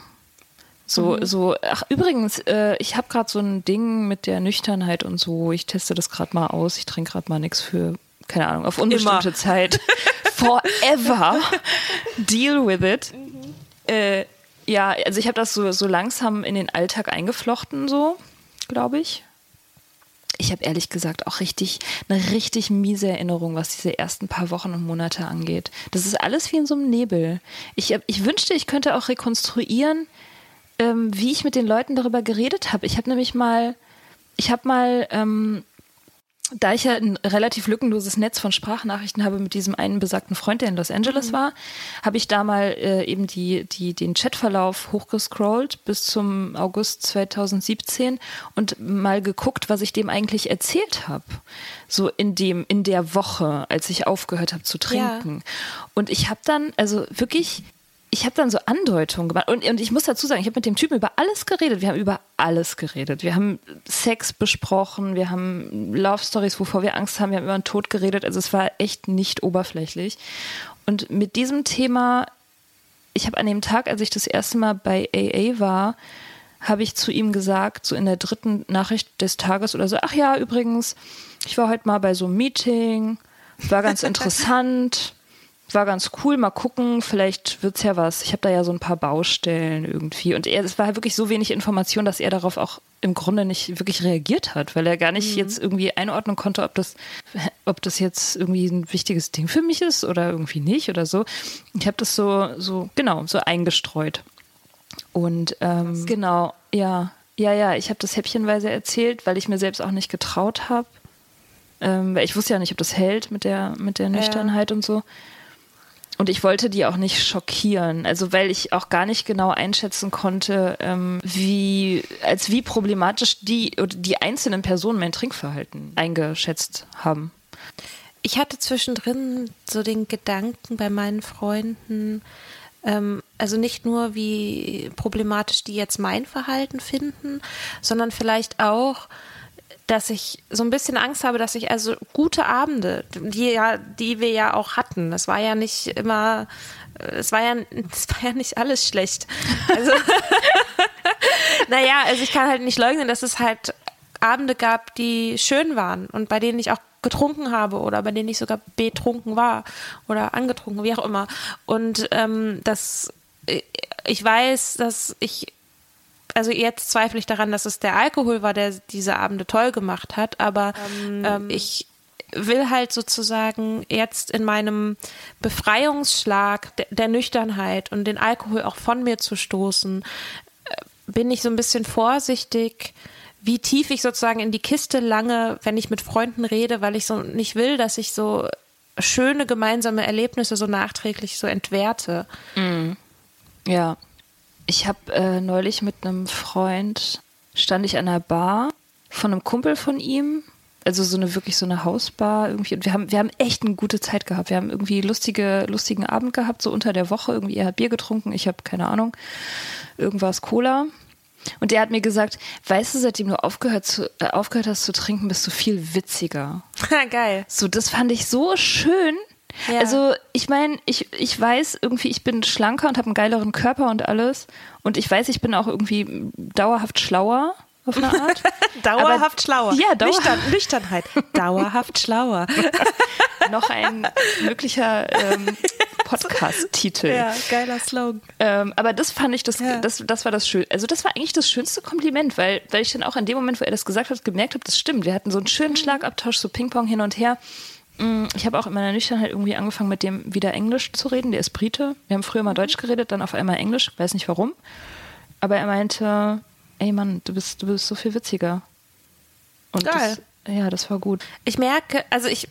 So, mhm. so, ach übrigens, äh, ich habe gerade so ein Ding mit der Nüchternheit und so. Ich teste das gerade mal aus. Ich trinke gerade mal nichts für, keine Ahnung, auf unbestimmte Immer. Zeit. Forever. Deal with it. Mhm. Äh, ja, also ich habe das so, so langsam in den Alltag eingeflochten, so, glaube ich. Ich habe ehrlich gesagt auch richtig, eine richtig miese Erinnerung, was diese ersten paar Wochen und Monate angeht. Das ist alles wie in so einem Nebel. Ich, ich wünschte, ich könnte auch rekonstruieren, ähm, wie ich mit den Leuten darüber geredet habe. Ich habe nämlich mal, ich habe mal ähm, da ich ja ein relativ lückenloses Netz von Sprachnachrichten habe mit diesem einen besagten Freund, der in Los Angeles mhm. war, habe ich da mal äh, eben die, die, den Chatverlauf hochgescrollt bis zum August 2017 und mal geguckt, was ich dem eigentlich erzählt habe. So in dem, in der Woche, als ich aufgehört habe zu trinken. Ja. Und ich habe dann, also wirklich ich habe dann so Andeutungen gemacht. Und, und ich muss dazu sagen, ich habe mit dem Typen über alles geredet. Wir haben über alles geredet. Wir haben Sex besprochen, wir haben Love Stories, wovor wir Angst haben, wir haben über den Tod geredet. Also es war echt nicht oberflächlich. Und mit diesem Thema, ich habe an dem Tag, als ich das erste Mal bei AA war, habe ich zu ihm gesagt, so in der dritten Nachricht des Tages oder so, ach ja, übrigens, ich war heute mal bei so einem Meeting, war ganz interessant war ganz cool, mal gucken, vielleicht wird's ja was. Ich habe da ja so ein paar Baustellen irgendwie. Und er, es war halt wirklich so wenig Information, dass er darauf auch im Grunde nicht wirklich reagiert hat, weil er gar nicht mhm. jetzt irgendwie einordnen konnte, ob das, ob das jetzt irgendwie ein wichtiges Ding für mich ist oder irgendwie nicht oder so. Ich habe das so, so, genau, so eingestreut. Und ähm, genau, ja, ja, ja, ich habe das häppchenweise erzählt, weil ich mir selbst auch nicht getraut habe. Ähm, weil ich wusste ja nicht, ob das hält mit der, mit der Nüchternheit ja. und so. Und ich wollte die auch nicht schockieren, also weil ich auch gar nicht genau einschätzen konnte, ähm, wie, als wie problematisch die oder die einzelnen Personen mein Trinkverhalten eingeschätzt haben. Ich hatte zwischendrin so den Gedanken bei meinen Freunden, ähm, also nicht nur, wie problematisch die jetzt mein Verhalten finden, sondern vielleicht auch, dass ich so ein bisschen Angst habe, dass ich also gute Abende, die ja, die wir ja auch hatten, das war ja nicht immer, es war ja, es war ja nicht alles schlecht. Also, naja, also ich kann halt nicht leugnen, dass es halt Abende gab, die schön waren und bei denen ich auch getrunken habe oder bei denen ich sogar betrunken war oder angetrunken, wie auch immer. Und ähm, das, ich weiß, dass ich also jetzt zweifle ich daran, dass es der Alkohol war, der diese Abende toll gemacht hat, aber ähm, ähm, ich will halt sozusagen jetzt in meinem Befreiungsschlag der, der Nüchternheit und den Alkohol auch von mir zu stoßen, äh, bin ich so ein bisschen vorsichtig, wie tief ich sozusagen in die Kiste lange, wenn ich mit Freunden rede, weil ich so nicht will, dass ich so schöne gemeinsame Erlebnisse so nachträglich so entwerte. Mm. Ja, ich habe äh, neulich mit einem Freund, stand ich an der Bar von einem Kumpel von ihm. Also so eine wirklich so eine Hausbar irgendwie. Und wir haben, wir haben echt eine gute Zeit gehabt. Wir haben irgendwie lustige, lustigen Abend gehabt, so unter der Woche. Irgendwie, er hat Bier getrunken, ich habe keine Ahnung, irgendwas Cola. Und der hat mir gesagt, weißt du, seitdem du aufgehört, zu, äh, aufgehört hast zu trinken, bist du viel witziger. Geil. So, das fand ich so schön. Ja. Also, ich meine, ich, ich weiß irgendwie, ich bin schlanker und habe einen geileren Körper und alles. Und ich weiß, ich bin auch irgendwie dauerhaft schlauer auf eine Art. Dauerhaft Aber- schlauer. Ja, dauerhaft. Nüchtern, Nüchternheit. Dauerhaft schlauer. Noch ein möglicher ähm, Podcast-Titel. geiler Slogan. Ähm, aber das fand ich, das, Ja. das, das war das Schön. Also das war eigentlich das schönste Kompliment, weil, weil ich dann auch in dem Moment, wo er das gesagt hat, gemerkt habe, das stimmt. Wir hatten so einen schönen Schlagabtausch, so Ping-Pong hin und her. Mm, Ich habe auch in meiner Nüchternheit irgendwie angefangen, mit dem wieder Englisch zu reden. Der ist Brite. Wir haben früher mal Deutsch geredet, dann auf einmal Englisch. Weiß nicht warum. Aber er meinte, ey Mann, du bist, du bist so viel witziger. Und Geil. Das, ja, das war gut. Ich merke, also ich,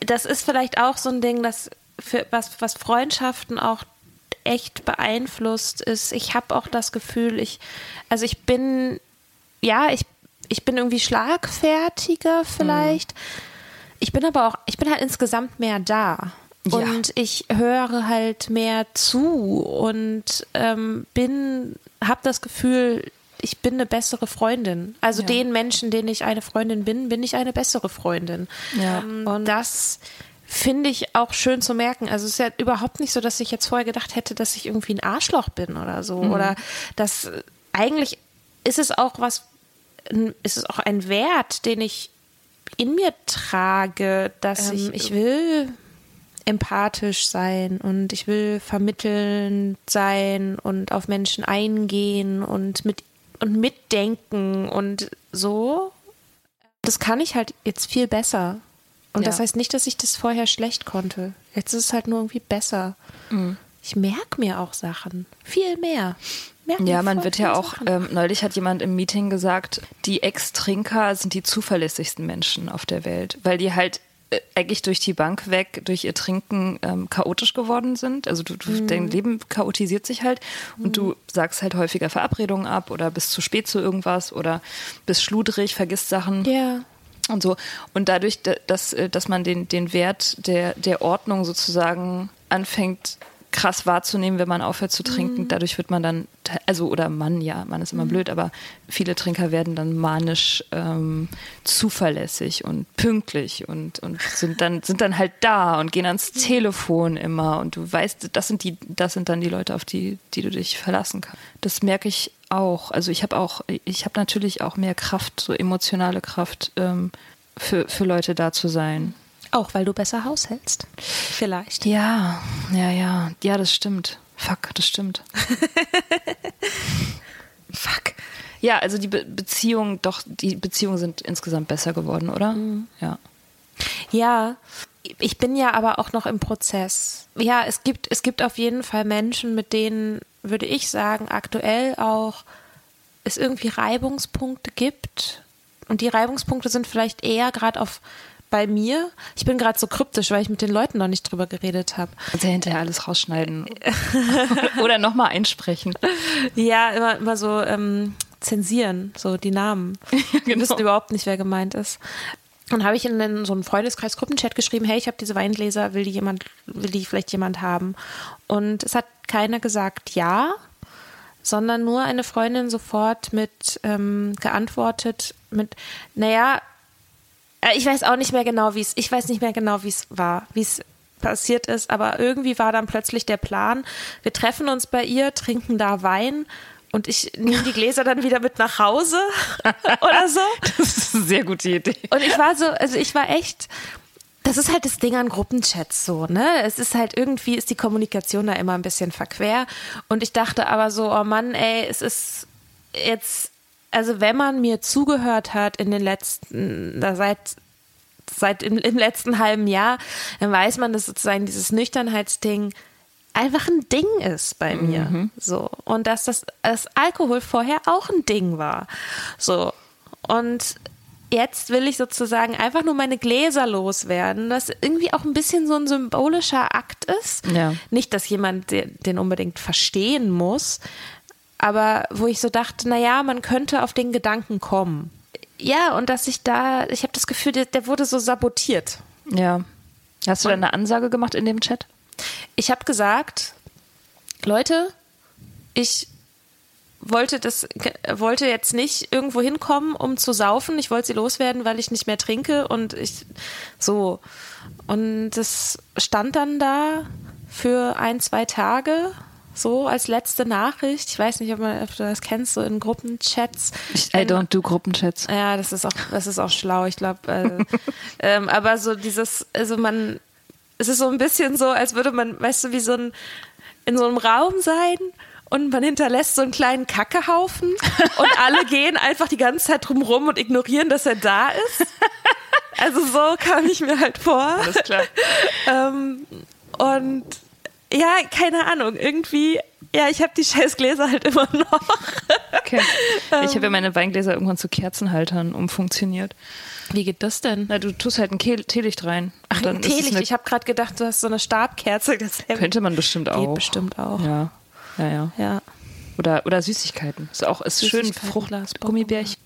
das ist vielleicht auch so ein Ding, das für was, was Freundschaften auch echt beeinflusst ist. Ich habe auch das Gefühl, ich, also ich bin, ja, ich, ich bin irgendwie schlagfertiger vielleicht. Ich bin aber auch, ich bin halt insgesamt mehr da. Ja. Und ich höre halt mehr zu und ähm, bin, habe das Gefühl, ich bin eine bessere Freundin. Also Ja. den Menschen, denen ich eine Freundin bin, bin ich eine bessere Freundin. Ja. Ähm, Und das finde ich auch schön zu merken. Also es ist ja überhaupt nicht so, dass ich jetzt vorher gedacht hätte, dass ich irgendwie ein Arschloch bin oder so. Oder dass äh, eigentlich ist es auch was, ist es auch ein Wert, den ich in mir trage, dass ich, ich will empathisch sein und ich will vermittelnd sein und auf Menschen eingehen und mit und mitdenken und so. Das kann ich halt jetzt viel besser. Und das Ja. heißt nicht, dass ich das vorher schlecht konnte. Jetzt ist es halt nur irgendwie besser. Mhm. Ich merke mir auch Sachen. Viel mehr. Merk mir Ja, man wird ja auch, ähm, neulich hat jemand im Meeting gesagt, die Ex-Trinker sind die zuverlässigsten Menschen auf der Welt, weil die halt äh, eigentlich durch die Bank weg, durch ihr Trinken ähm, chaotisch geworden sind. Also du, du, Mhm. dein Leben chaotisiert sich halt und du sagst halt häufiger Verabredungen ab oder bist zu spät zu irgendwas oder bist schludrig, vergisst Sachen ja. und so. Und dadurch, da- dass, äh, dass man den, den Wert der, der Ordnung sozusagen anfängt, krass wahrzunehmen, wenn man aufhört zu trinken, dadurch wird man dann, also oder Mann, ja, Mann ist immer blöd, aber viele Trinker werden dann manisch ähm, zuverlässig und pünktlich und, und sind dann sind dann halt da und gehen ans Telefon immer und du weißt, das sind die, das sind dann die Leute, auf die, die du dich verlassen kannst. Das merke ich auch. Also ich habe auch, ich habe natürlich auch mehr Kraft, so emotionale Kraft ähm, für, für Leute da zu sein. Auch weil du besser haushältst. Vielleicht. Ja, ja, ja, ja, das stimmt. Fuck, das stimmt. Fuck. Ja, also die Be Beziehungen, doch, die Beziehungen sind insgesamt besser geworden, oder? Ja. Ja, ich bin ja aber auch noch im Prozess. Ja, es gibt, es gibt auf jeden Fall Menschen, mit denen, würde ich sagen, aktuell auch es irgendwie Reibungspunkte gibt. Und die Reibungspunkte sind vielleicht eher gerade auf bei mir. Ich bin gerade so kryptisch, weil ich mit den Leuten noch nicht drüber geredet habe. Kannst ja hinterher alles rausschneiden. oder nochmal einsprechen. Ja, immer, immer so ähm, zensieren, so die Namen. Die genau. wissen überhaupt nicht, wer gemeint ist. Dann habe ich in den, so einen Freundeskreis-Gruppenchat geschrieben, hey, ich habe diese Weingläser, will die jemand, will die vielleicht jemand haben? Und es hat keiner gesagt ja, sondern nur eine Freundin sofort mit ähm, geantwortet mit, naja, ich weiß auch nicht mehr genau, wie es, ich weiß nicht mehr genau, wie es war, wie es passiert ist, aber irgendwie war dann plötzlich der Plan, wir treffen uns bei ihr, trinken da Wein und ich nehme die Gläser dann wieder mit nach Hause oder so. Das ist eine sehr gute Idee. Und ich war so, also ich war echt, das ist halt das Ding an Gruppenchats so, ne? Es ist halt irgendwie, ist die Kommunikation da immer ein bisschen verquer. Und ich dachte aber so, oh Mann, ey, es ist jetzt, also wenn man mir zugehört hat in den letzten, da seit seit im, im letzten halben Jahr, dann weiß man, dass sozusagen dieses Nüchternheitsding einfach ein Ding ist bei mir. So. Und dass das, das Alkohol vorher auch ein Ding war. So. Und jetzt will ich sozusagen einfach nur meine Gläser loswerden, das irgendwie auch ein bisschen so ein symbolischer Akt ist. Ja. Nicht, dass jemand den den unbedingt verstehen muss, aber wo ich so dachte, naja, man könnte auf den Gedanken kommen. Ja, und dass ich da, ich habe das Gefühl, der, der wurde so sabotiert. Ja. Hast du da eine Ansage gemacht in dem Chat? Ich habe gesagt, Leute, ich wollte das wollte jetzt nicht irgendwo hinkommen, um zu saufen. Ich wollte sie loswerden, weil ich nicht mehr trinke und ich so und das stand dann da für ein zwei Tage so als letzte Nachricht. Ich weiß nicht, ob, man, ob du das kennst, so in Gruppenchats. I don't do Gruppenchats. Ja, das ist auch, das ist auch schlau, ich glaube. Äh, ähm, aber so dieses, also man, es ist so ein bisschen so, als würde man, weißt du, wie so ein, in so einem Raum sein und man hinterlässt so einen kleinen Kackehaufen und alle gehen einfach die ganze Zeit drumrum und ignorieren, dass er da ist. Also so kam ich mir halt vor. Alles klar. ähm, und ja, keine Ahnung, irgendwie, ja, ich habe die scheiß Gläser halt immer noch. Okay. Ich habe ja meine Weingläser irgendwann zu Kerzenhaltern umfunktioniert. Wie geht das denn? Na, du tust halt ein Kehl Teelicht rein. Ach, dann ein Teelicht. Ich habe gerade gedacht, du hast so eine Stabkerze. Das Könnte man bestimmt auch. Geht bestimmt auch. Ja. Ja, ja. Ja. Oder, oder Süßigkeiten. Ist auch ist schön Süßigkeiten, Frucht, Glas, Gummibärchen.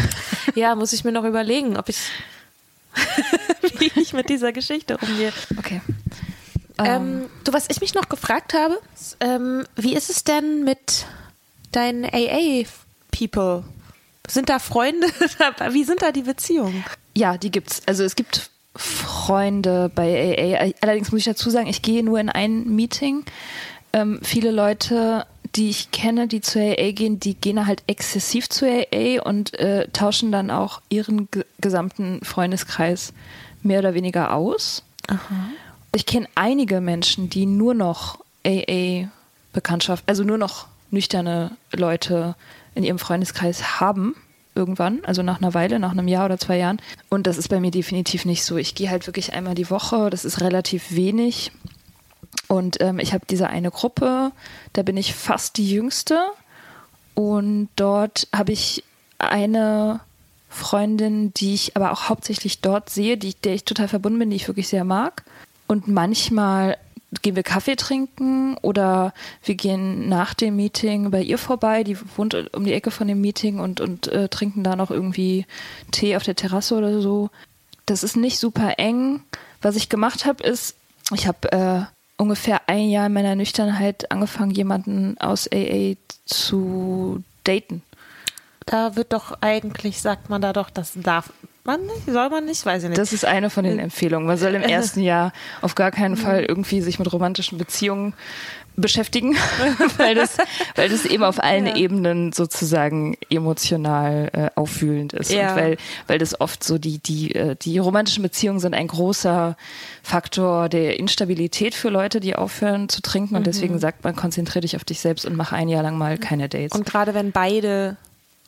ja, muss ich mir noch überlegen, ob ich, wie ich mit dieser Geschichte umgehe. Okay. Ähm, du, was ich mich noch gefragt habe, ähm, wie ist es denn mit deinen AA-People? Sind da Freunde? dabei? wie sind da die Beziehungen? Ja, die gibt's. Also es gibt Freunde bei AA. Allerdings muss ich dazu sagen, ich gehe nur in ein Meeting. Ähm, viele Leute, die ich kenne, die zu AA gehen, die gehen halt exzessiv zu AA und äh, tauschen dann auch ihren ge gesamten Freundeskreis mehr oder weniger aus. Ich kenne einige Menschen, die nur noch AA-Bekanntschaft, also nur noch nüchterne Leute in ihrem Freundeskreis haben irgendwann, also nach einer Weile, nach einem Jahr oder zwei Jahren. Und das ist bei mir definitiv nicht so. Ich gehe halt wirklich einmal die Woche, das ist relativ wenig. Und ähm, ich habe diese eine Gruppe, da bin ich fast die jüngste. Und dort habe ich eine Freundin, die ich aber auch hauptsächlich dort sehe, die, der ich total verbunden bin, die ich wirklich sehr mag. Und manchmal gehen wir Kaffee trinken oder wir gehen nach dem Meeting bei ihr vorbei. Die wohnt um die Ecke von dem Meeting und, und äh, trinken da noch irgendwie Tee auf der Terrasse oder so. Das ist nicht super eng. Was ich gemacht habe, ist, ich habe äh, ungefähr ein Jahr in meiner Nüchternheit angefangen, jemanden aus AA zu daten. Da wird doch eigentlich, sagt man da doch, das darf man nicht, soll man nicht, weiß ich nicht. Das ist eine von den Empfehlungen. Man soll im ersten Jahr auf gar keinen Fall irgendwie sich mit romantischen Beziehungen beschäftigen, weil das, weil das eben auf allen Ja. Ebenen sozusagen emotional äh, aufwühlend ist. Ja. Und weil, weil das oft so die, die, äh, die romantischen Beziehungen sind ein großer Faktor der Instabilität für Leute, die aufhören zu trinken. Und deswegen sagt man, konzentriere dich auf dich selbst und mach ein Jahr lang mal keine Dates. Und gerade wenn beide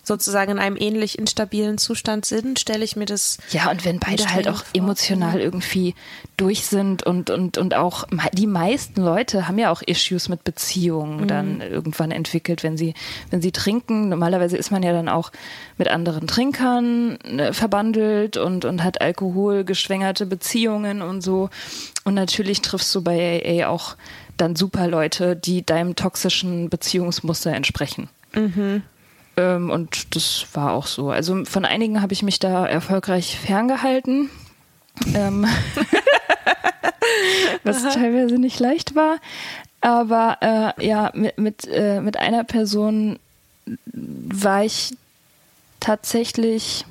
sozusagen in einem ähnlich instabilen Zustand sind, stelle ich mir das. Ja, und wenn beide halt auch vor. emotional irgendwie durch sind und, und, und auch die meisten Leute haben ja auch Issues mit Beziehungen dann irgendwann entwickelt, wenn sie, wenn sie trinken. Normalerweise ist man ja dann auch mit anderen Trinkern äh, verbandelt und, und hat alkoholgeschwängerte Beziehungen und so. Und natürlich triffst du bei AA auch dann super Leute, die deinem toxischen Beziehungsmuster entsprechen. Ähm, und das war auch so. Also von einigen habe ich mich da erfolgreich ferngehalten. Ähm, was teilweise nicht leicht war. Aber äh, ja, mit, mit, äh, mit einer Person war ich tatsächlich,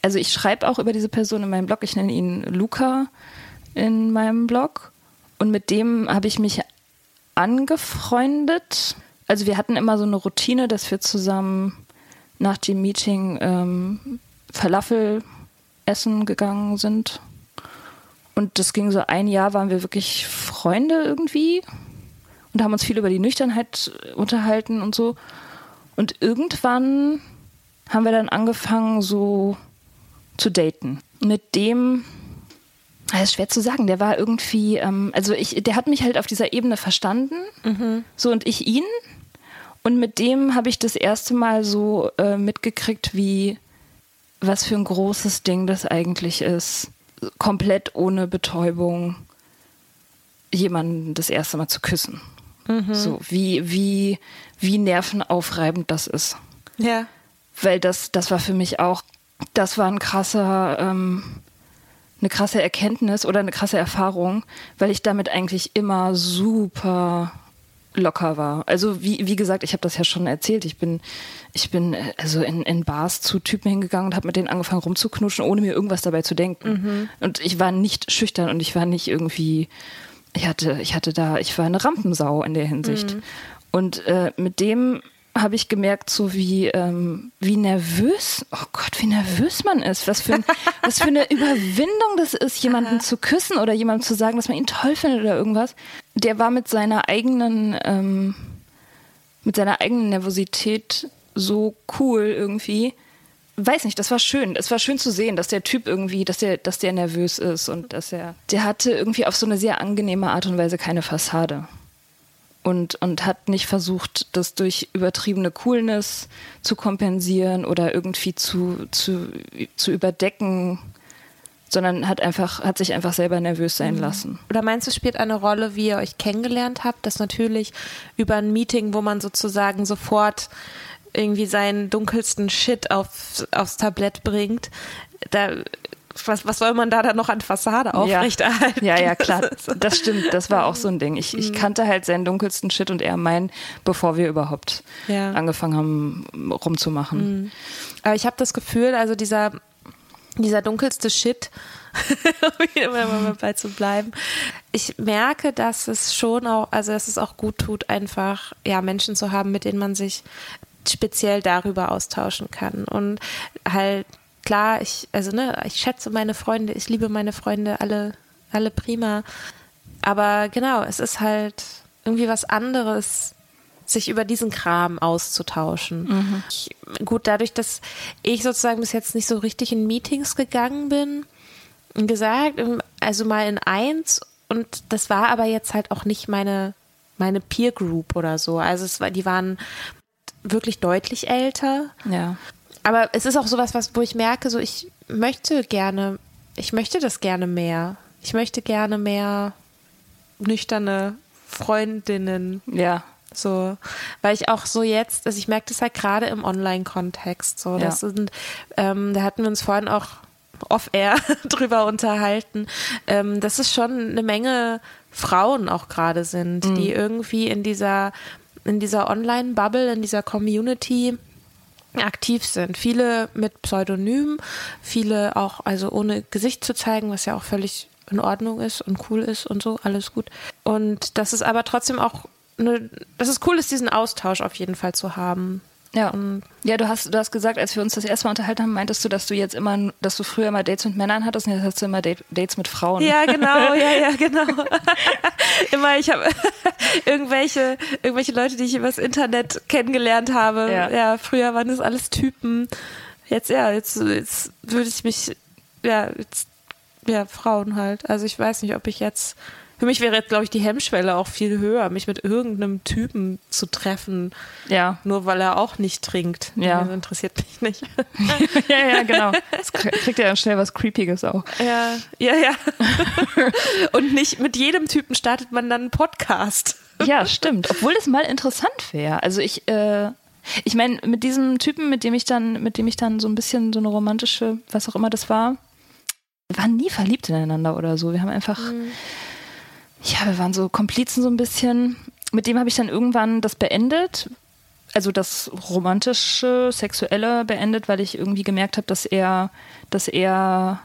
also ich schreibe auch über diese Person in meinem Blog, ich nenne ihn Luca in meinem Blog. Und mit dem habe ich mich angefreundet. Also wir hatten immer so eine Routine, dass wir zusammen nach dem Meeting ähm, Falafel essen gegangen sind. Und das ging so ein Jahr, waren wir wirklich Freunde irgendwie und haben uns viel über die Nüchternheit unterhalten und so. Und irgendwann haben wir dann angefangen, so zu daten. Mit dem, das ist schwer zu sagen, der war irgendwie, ähm, also ich, der hat mich halt auf dieser Ebene verstanden, so und ich ihn. Und mit dem habe ich das erste Mal so äh, mitgekriegt, wie was für ein großes Ding das eigentlich ist, komplett ohne Betäubung jemanden das erste Mal zu küssen. Mhm. So, wie, wie, wie nervenaufreibend das ist. Ja. Weil das, das war für mich auch, das war ein krasser, ähm, eine krasse Erkenntnis oder eine krasse Erfahrung, weil ich damit eigentlich immer super locker war. Also wie, wie gesagt, ich habe das ja schon erzählt. Ich bin, ich bin äh, also in, in Bars zu Typen hingegangen und habe mit denen angefangen rumzuknutschen, ohne mir irgendwas dabei zu denken. Mhm. Und ich war nicht schüchtern und ich war nicht irgendwie, ich hatte, ich hatte da, ich war eine Rampensau in der Hinsicht. Mhm. Und äh, mit dem habe ich gemerkt, so wie, ähm, wie nervös, oh Gott, wie nervös man ist. Was für, ein, was für eine Überwindung das ist, jemanden zu küssen oder jemandem zu sagen, dass man ihn toll findet oder irgendwas. Der war mit seiner eigenen, ähm, mit seiner eigenen Nervosität so cool irgendwie. Weiß nicht, das war schön. Es war schön zu sehen, dass der Typ irgendwie, dass der, dass der nervös ist und dass er, der hatte irgendwie auf so eine sehr angenehme Art und Weise keine Fassade und, und hat nicht versucht, das durch übertriebene Coolness zu kompensieren oder irgendwie zu, zu, zu überdecken, sondern hat einfach, hat sich einfach selber nervös sein mhm. lassen. Oder meinst du, es spielt eine Rolle, wie ihr euch kennengelernt habt, dass natürlich über ein Meeting, wo man sozusagen sofort irgendwie seinen dunkelsten Shit auf, aufs Tablett bringt, da was, was soll man da dann noch an Fassade aufrechterhalten? Ja, ja, ja klar. Das stimmt. Das war auch so ein Ding. Ich, ich mhm. kannte halt seinen dunkelsten Shit und er meinen, bevor wir überhaupt ja. angefangen haben, rumzumachen. Mhm. Aber ich habe das Gefühl, also dieser, dieser dunkelste Shit, um immer mal bei zu bleiben. Ich merke, dass es schon auch, also dass es auch gut tut, einfach ja Menschen zu haben, mit denen man sich speziell darüber austauschen kann und halt klar, ich, also ne, ich schätze meine Freunde, ich liebe meine Freunde, alle, alle prima. Aber genau, es ist halt irgendwie was anderes, sich über diesen Kram auszutauschen. Mhm. Ich, gut, dadurch, dass ich sozusagen bis jetzt nicht so richtig in Meetings gegangen bin, gesagt, also mal in eins und das war aber jetzt halt auch nicht meine, meine Peer Group oder so. Also es war, die waren wirklich deutlich älter. Ja aber es ist auch sowas, was, wo ich merke, so ich möchte gerne, ich möchte das gerne mehr. Ich möchte gerne mehr nüchterne Freundinnen. Ja. So, weil ich auch so jetzt, also ich merke das halt gerade im Online-Kontext. So, das sind, ähm, da hatten wir uns vorhin auch off-air drüber unterhalten, ähm, dass es schon eine Menge Frauen auch gerade sind, mhm. die irgendwie in dieser, in dieser Online-Bubble, in dieser Community aktiv sind. Viele mit Pseudonym, viele auch also ohne Gesicht zu zeigen, was ja auch völlig in Ordnung ist und cool ist und so, alles gut. Und das ist aber trotzdem auch eine, dass es cool ist, diesen Austausch auf jeden Fall zu haben. Ja. Und ja, du hast, du hast gesagt, als wir uns das erste Mal unterhalten haben, meintest du, dass du jetzt immer, dass du früher immer Dates mit Männern hattest und jetzt hast du immer Date, Dates mit Frauen. Ja, genau, ja, ja, genau. immer, ich habe irgendwelche, irgendwelche Leute, die ich übers Internet kennengelernt habe. Ja. ja, früher waren das alles Typen. Jetzt, ja, jetzt, jetzt würde ich mich, ja, jetzt, ja, Frauen halt. Also ich weiß nicht, ob ich jetzt für mich wäre jetzt, glaube ich, die Hemmschwelle auch viel höher, mich mit irgendeinem Typen zu treffen. Ja. Nur weil er auch nicht trinkt. Ja. Das interessiert mich nicht. ja, ja, genau. Das kriegt ja dann schnell was Creepiges auch. Ja, ja, ja. Und nicht mit jedem Typen startet man dann einen Podcast. Ja, stimmt. Obwohl das mal interessant wäre. Also ich, äh, ich meine, mit diesem Typen, mit dem ich dann, mit dem ich dann so ein bisschen so eine romantische, was auch immer das war, wir waren nie verliebt ineinander oder so. Wir haben einfach. Mhm ja, wir waren so Komplizen so ein bisschen. Mit dem habe ich dann irgendwann das beendet, also das romantische, sexuelle beendet, weil ich irgendwie gemerkt habe, dass er, dass er,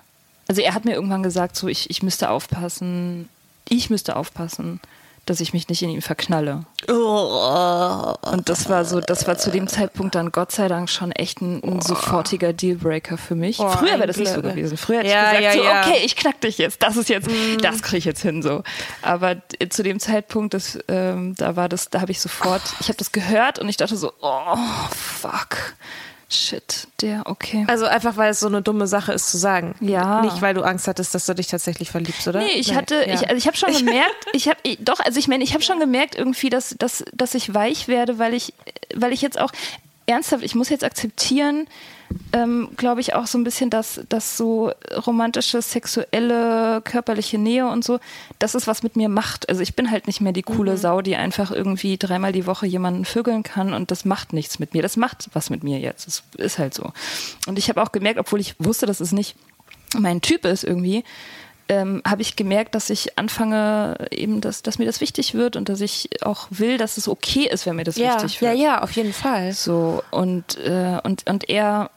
also er hat mir irgendwann gesagt, so ich, ich müsste aufpassen, ich müsste aufpassen, dass ich mich nicht in ihn verknalle. Oh. Und das war so, das war zu dem Zeitpunkt dann Gott sei Dank schon echt ein, ein sofortiger Dealbreaker für mich. Oh, Früher wäre das nicht so gewesen. Früher hätte ja, ich gesagt, ja, so, ja. okay, ich knack dich jetzt, das ist jetzt, mm. das kriege ich jetzt hin so. Aber zu dem Zeitpunkt, das, ähm, da war das, da habe ich sofort, ich habe das gehört und ich dachte so, oh fuck. Shit, der, okay. Also einfach, weil es so eine dumme Sache ist zu sagen. Ja. Nicht, weil du Angst hattest, dass du dich tatsächlich verliebst, oder? Nee, ich hatte, ja. ich, also ich habe schon gemerkt, ich habe, doch, also ich meine, ich habe schon gemerkt irgendwie, dass, dass, dass ich weich werde, weil ich, weil ich jetzt auch, ernsthaft, ich muss jetzt akzeptieren, ähm, glaube ich, auch so ein bisschen, dass, dass so romantische, sexuelle, körperliche Nähe und so, das ist, was mit mir macht. Also ich bin halt nicht mehr die coole mhm. Sau, die einfach irgendwie dreimal die Woche jemanden vögeln kann und das macht nichts mit mir. Das macht was mit mir jetzt. Das ist halt so. Und ich habe auch gemerkt, obwohl ich wusste, dass es nicht mein Typ ist irgendwie, ähm, habe ich gemerkt, dass ich anfange, eben, dass, dass mir das wichtig wird und dass ich auch will, dass es okay ist, wenn mir das ja, wichtig wird. Ja, ja, auf jeden Fall. So, und, äh, und, und er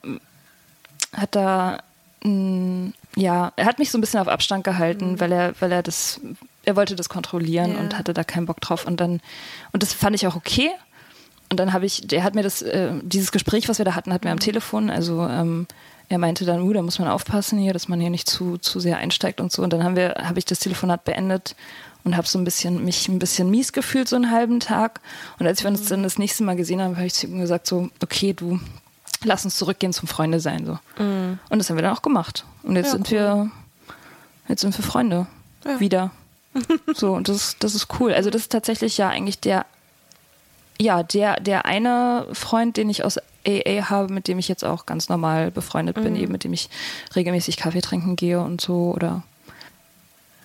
hat da, mh, ja, er hat mich so ein bisschen auf Abstand gehalten, mhm. weil er, weil er das, er wollte das kontrollieren ja. und hatte da keinen Bock drauf. Und dann, und das fand ich auch okay. Und dann habe ich, der hat mir das, äh, dieses Gespräch, was wir da hatten, hatten wir am mhm. Telefon, also ähm, er meinte dann, uh, da muss man aufpassen hier, dass man hier nicht zu, zu sehr einsteigt und so. Und dann haben wir, habe ich das Telefonat beendet und habe so ein bisschen mich ein bisschen mies gefühlt so einen halben Tag. Und als wir uns dann das nächste Mal gesehen haben, habe ich zu ihm gesagt so, okay, du lass uns zurückgehen zum Freunde sein so. Mhm. Und das haben wir dann auch gemacht. Und jetzt ja, sind cool. wir jetzt sind wir Freunde ja. wieder. so und das das ist cool. Also das ist tatsächlich ja eigentlich der ja, der, der eine Freund, den ich aus AA habe, mit dem ich jetzt auch ganz normal befreundet mhm. bin, eben mit dem ich regelmäßig Kaffee trinken gehe und so oder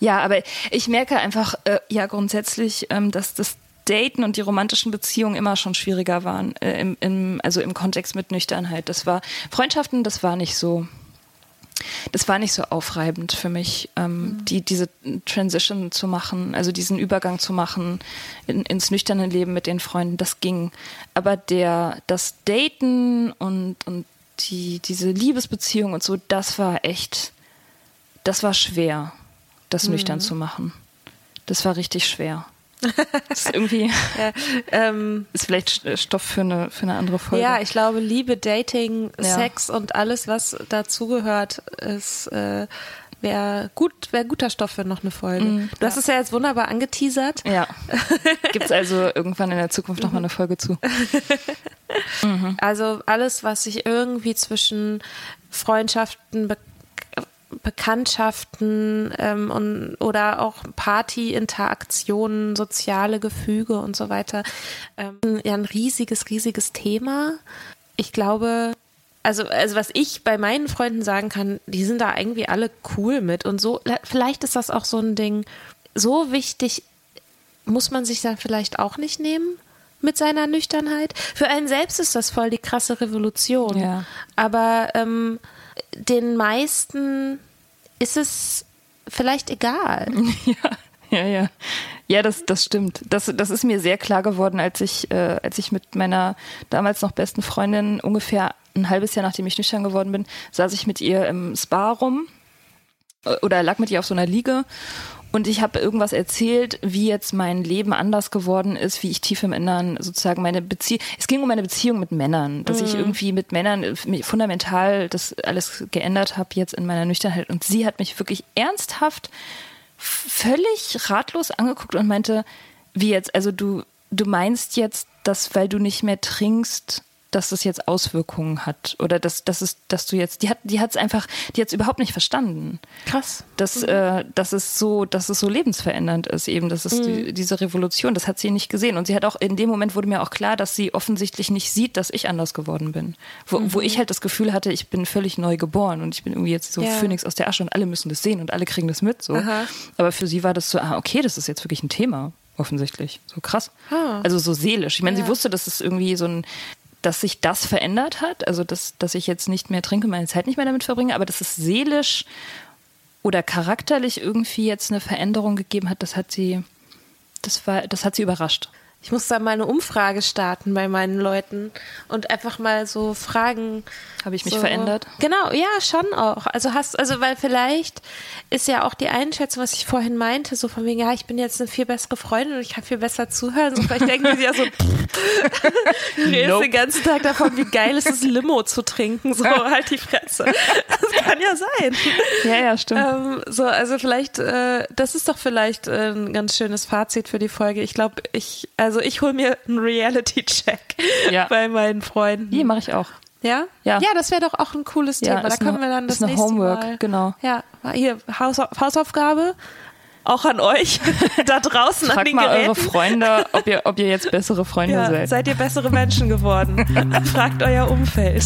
ja, aber ich merke einfach äh, ja grundsätzlich, ähm, dass das Daten und die romantischen Beziehungen immer schon schwieriger waren, äh, im, im, also im Kontext mit Nüchternheit. Das war Freundschaften, das war nicht so das war nicht so aufreibend für mich, ähm, mhm. die, diese Transition zu machen, also diesen Übergang zu machen in, ins nüchterne Leben mit den Freunden, das ging. Aber der, das Daten und, und die, diese Liebesbeziehung und so, das war echt, das war schwer, das mhm. nüchtern zu machen. Das war richtig schwer. Das ist irgendwie ja, ähm, ist vielleicht Stoff für eine, für eine andere Folge. Ja, ich glaube, Liebe, Dating, ja. Sex und alles, was dazugehört, ist äh, wäre gut, wäre guter Stoff für noch eine Folge. Mm, du ja. hast es ja jetzt wunderbar angeteasert. Ja. Gibt es also irgendwann in der Zukunft noch mal eine Folge zu. mhm. Also alles, was sich irgendwie zwischen Freundschaften, Bekanntschaften ähm, und, oder auch Party-Interaktionen, soziale Gefüge und so weiter. Ähm, ja, ein riesiges, riesiges Thema. Ich glaube, also, also was ich bei meinen Freunden sagen kann, die sind da irgendwie alle cool mit und so. Vielleicht ist das auch so ein Ding. So wichtig muss man sich dann vielleicht auch nicht nehmen mit seiner Nüchternheit. Für einen selbst ist das voll die krasse Revolution. Ja. Aber ähm, den meisten ist es vielleicht egal. Ja, ja, ja. Ja, das, das stimmt. Das, das ist mir sehr klar geworden, als ich, äh, als ich mit meiner damals noch besten Freundin ungefähr ein halbes Jahr nachdem ich nüchtern geworden bin, saß ich mit ihr im Spa rum äh, oder lag mit ihr auf so einer Liege und ich habe irgendwas erzählt, wie jetzt mein Leben anders geworden ist, wie ich tief im Innern sozusagen meine Beziehung. Es ging um meine Beziehung mit Männern, dass mhm. ich irgendwie mit Männern äh, fundamental das alles geändert habe jetzt in meiner Nüchternheit. Und sie hat mich wirklich ernsthaft völlig ratlos angeguckt und meinte, wie jetzt, also du, du meinst jetzt, dass weil du nicht mehr trinkst, dass das jetzt Auswirkungen hat oder dass, dass, es, dass du jetzt, die hat die es einfach, die hat es überhaupt nicht verstanden. Krass. Dass, mhm. äh, dass es so, dass es so lebensverändernd ist eben, das ist mhm. die, diese Revolution, das hat sie nicht gesehen und sie hat auch, in dem Moment wurde mir auch klar, dass sie offensichtlich nicht sieht, dass ich anders geworden bin. Wo, mhm. wo ich halt das Gefühl hatte, ich bin völlig neu geboren und ich bin irgendwie jetzt so ja. Phönix aus der Asche und alle müssen das sehen und alle kriegen das mit, so. Aha. Aber für sie war das so, ah, okay, das ist jetzt wirklich ein Thema offensichtlich. So krass. Ah. Also so seelisch. Ich meine, ja. sie wusste, dass es irgendwie so ein dass sich das verändert hat, also dass, dass ich jetzt nicht mehr trinke, meine Zeit nicht mehr damit verbringe, aber dass es seelisch oder charakterlich irgendwie jetzt eine Veränderung gegeben hat, das hat sie, das war, das hat sie überrascht. Ich muss da mal eine Umfrage starten bei meinen Leuten und einfach mal so fragen. Habe ich mich so, verändert? Genau, ja, schon auch. Also hast, also weil vielleicht ist ja auch die Einschätzung, was ich vorhin meinte, so von wegen, ja, ich bin jetzt eine viel bessere Freundin und ich kann viel besser zuhören. So vielleicht denken sie ja so, du redest nope. den ganzen Tag davon, wie geil ist es, Limo zu trinken. So halt die Fresse. Das kann ja sein. Ja, ja, stimmt. Ähm, so, also vielleicht, äh, das ist doch vielleicht äh, ein ganz schönes Fazit für die Folge. Ich glaube, ich, also also ich hole mir einen Reality-Check ja. bei meinen Freunden. Hier mache ich auch. Ja? Ja. Ja, das wäre doch auch ein cooles Thema. Ja, da können eine, wir dann das ist eine nächste Homework, Mal. genau. Ja, hier Haus, Hausaufgabe. auch an euch da draußen Fragt an den mal Geräten. eure Freunde, ob ihr, ob ihr jetzt bessere Freunde ja, seid. seid ihr bessere Menschen geworden? Fragt euer Umfeld.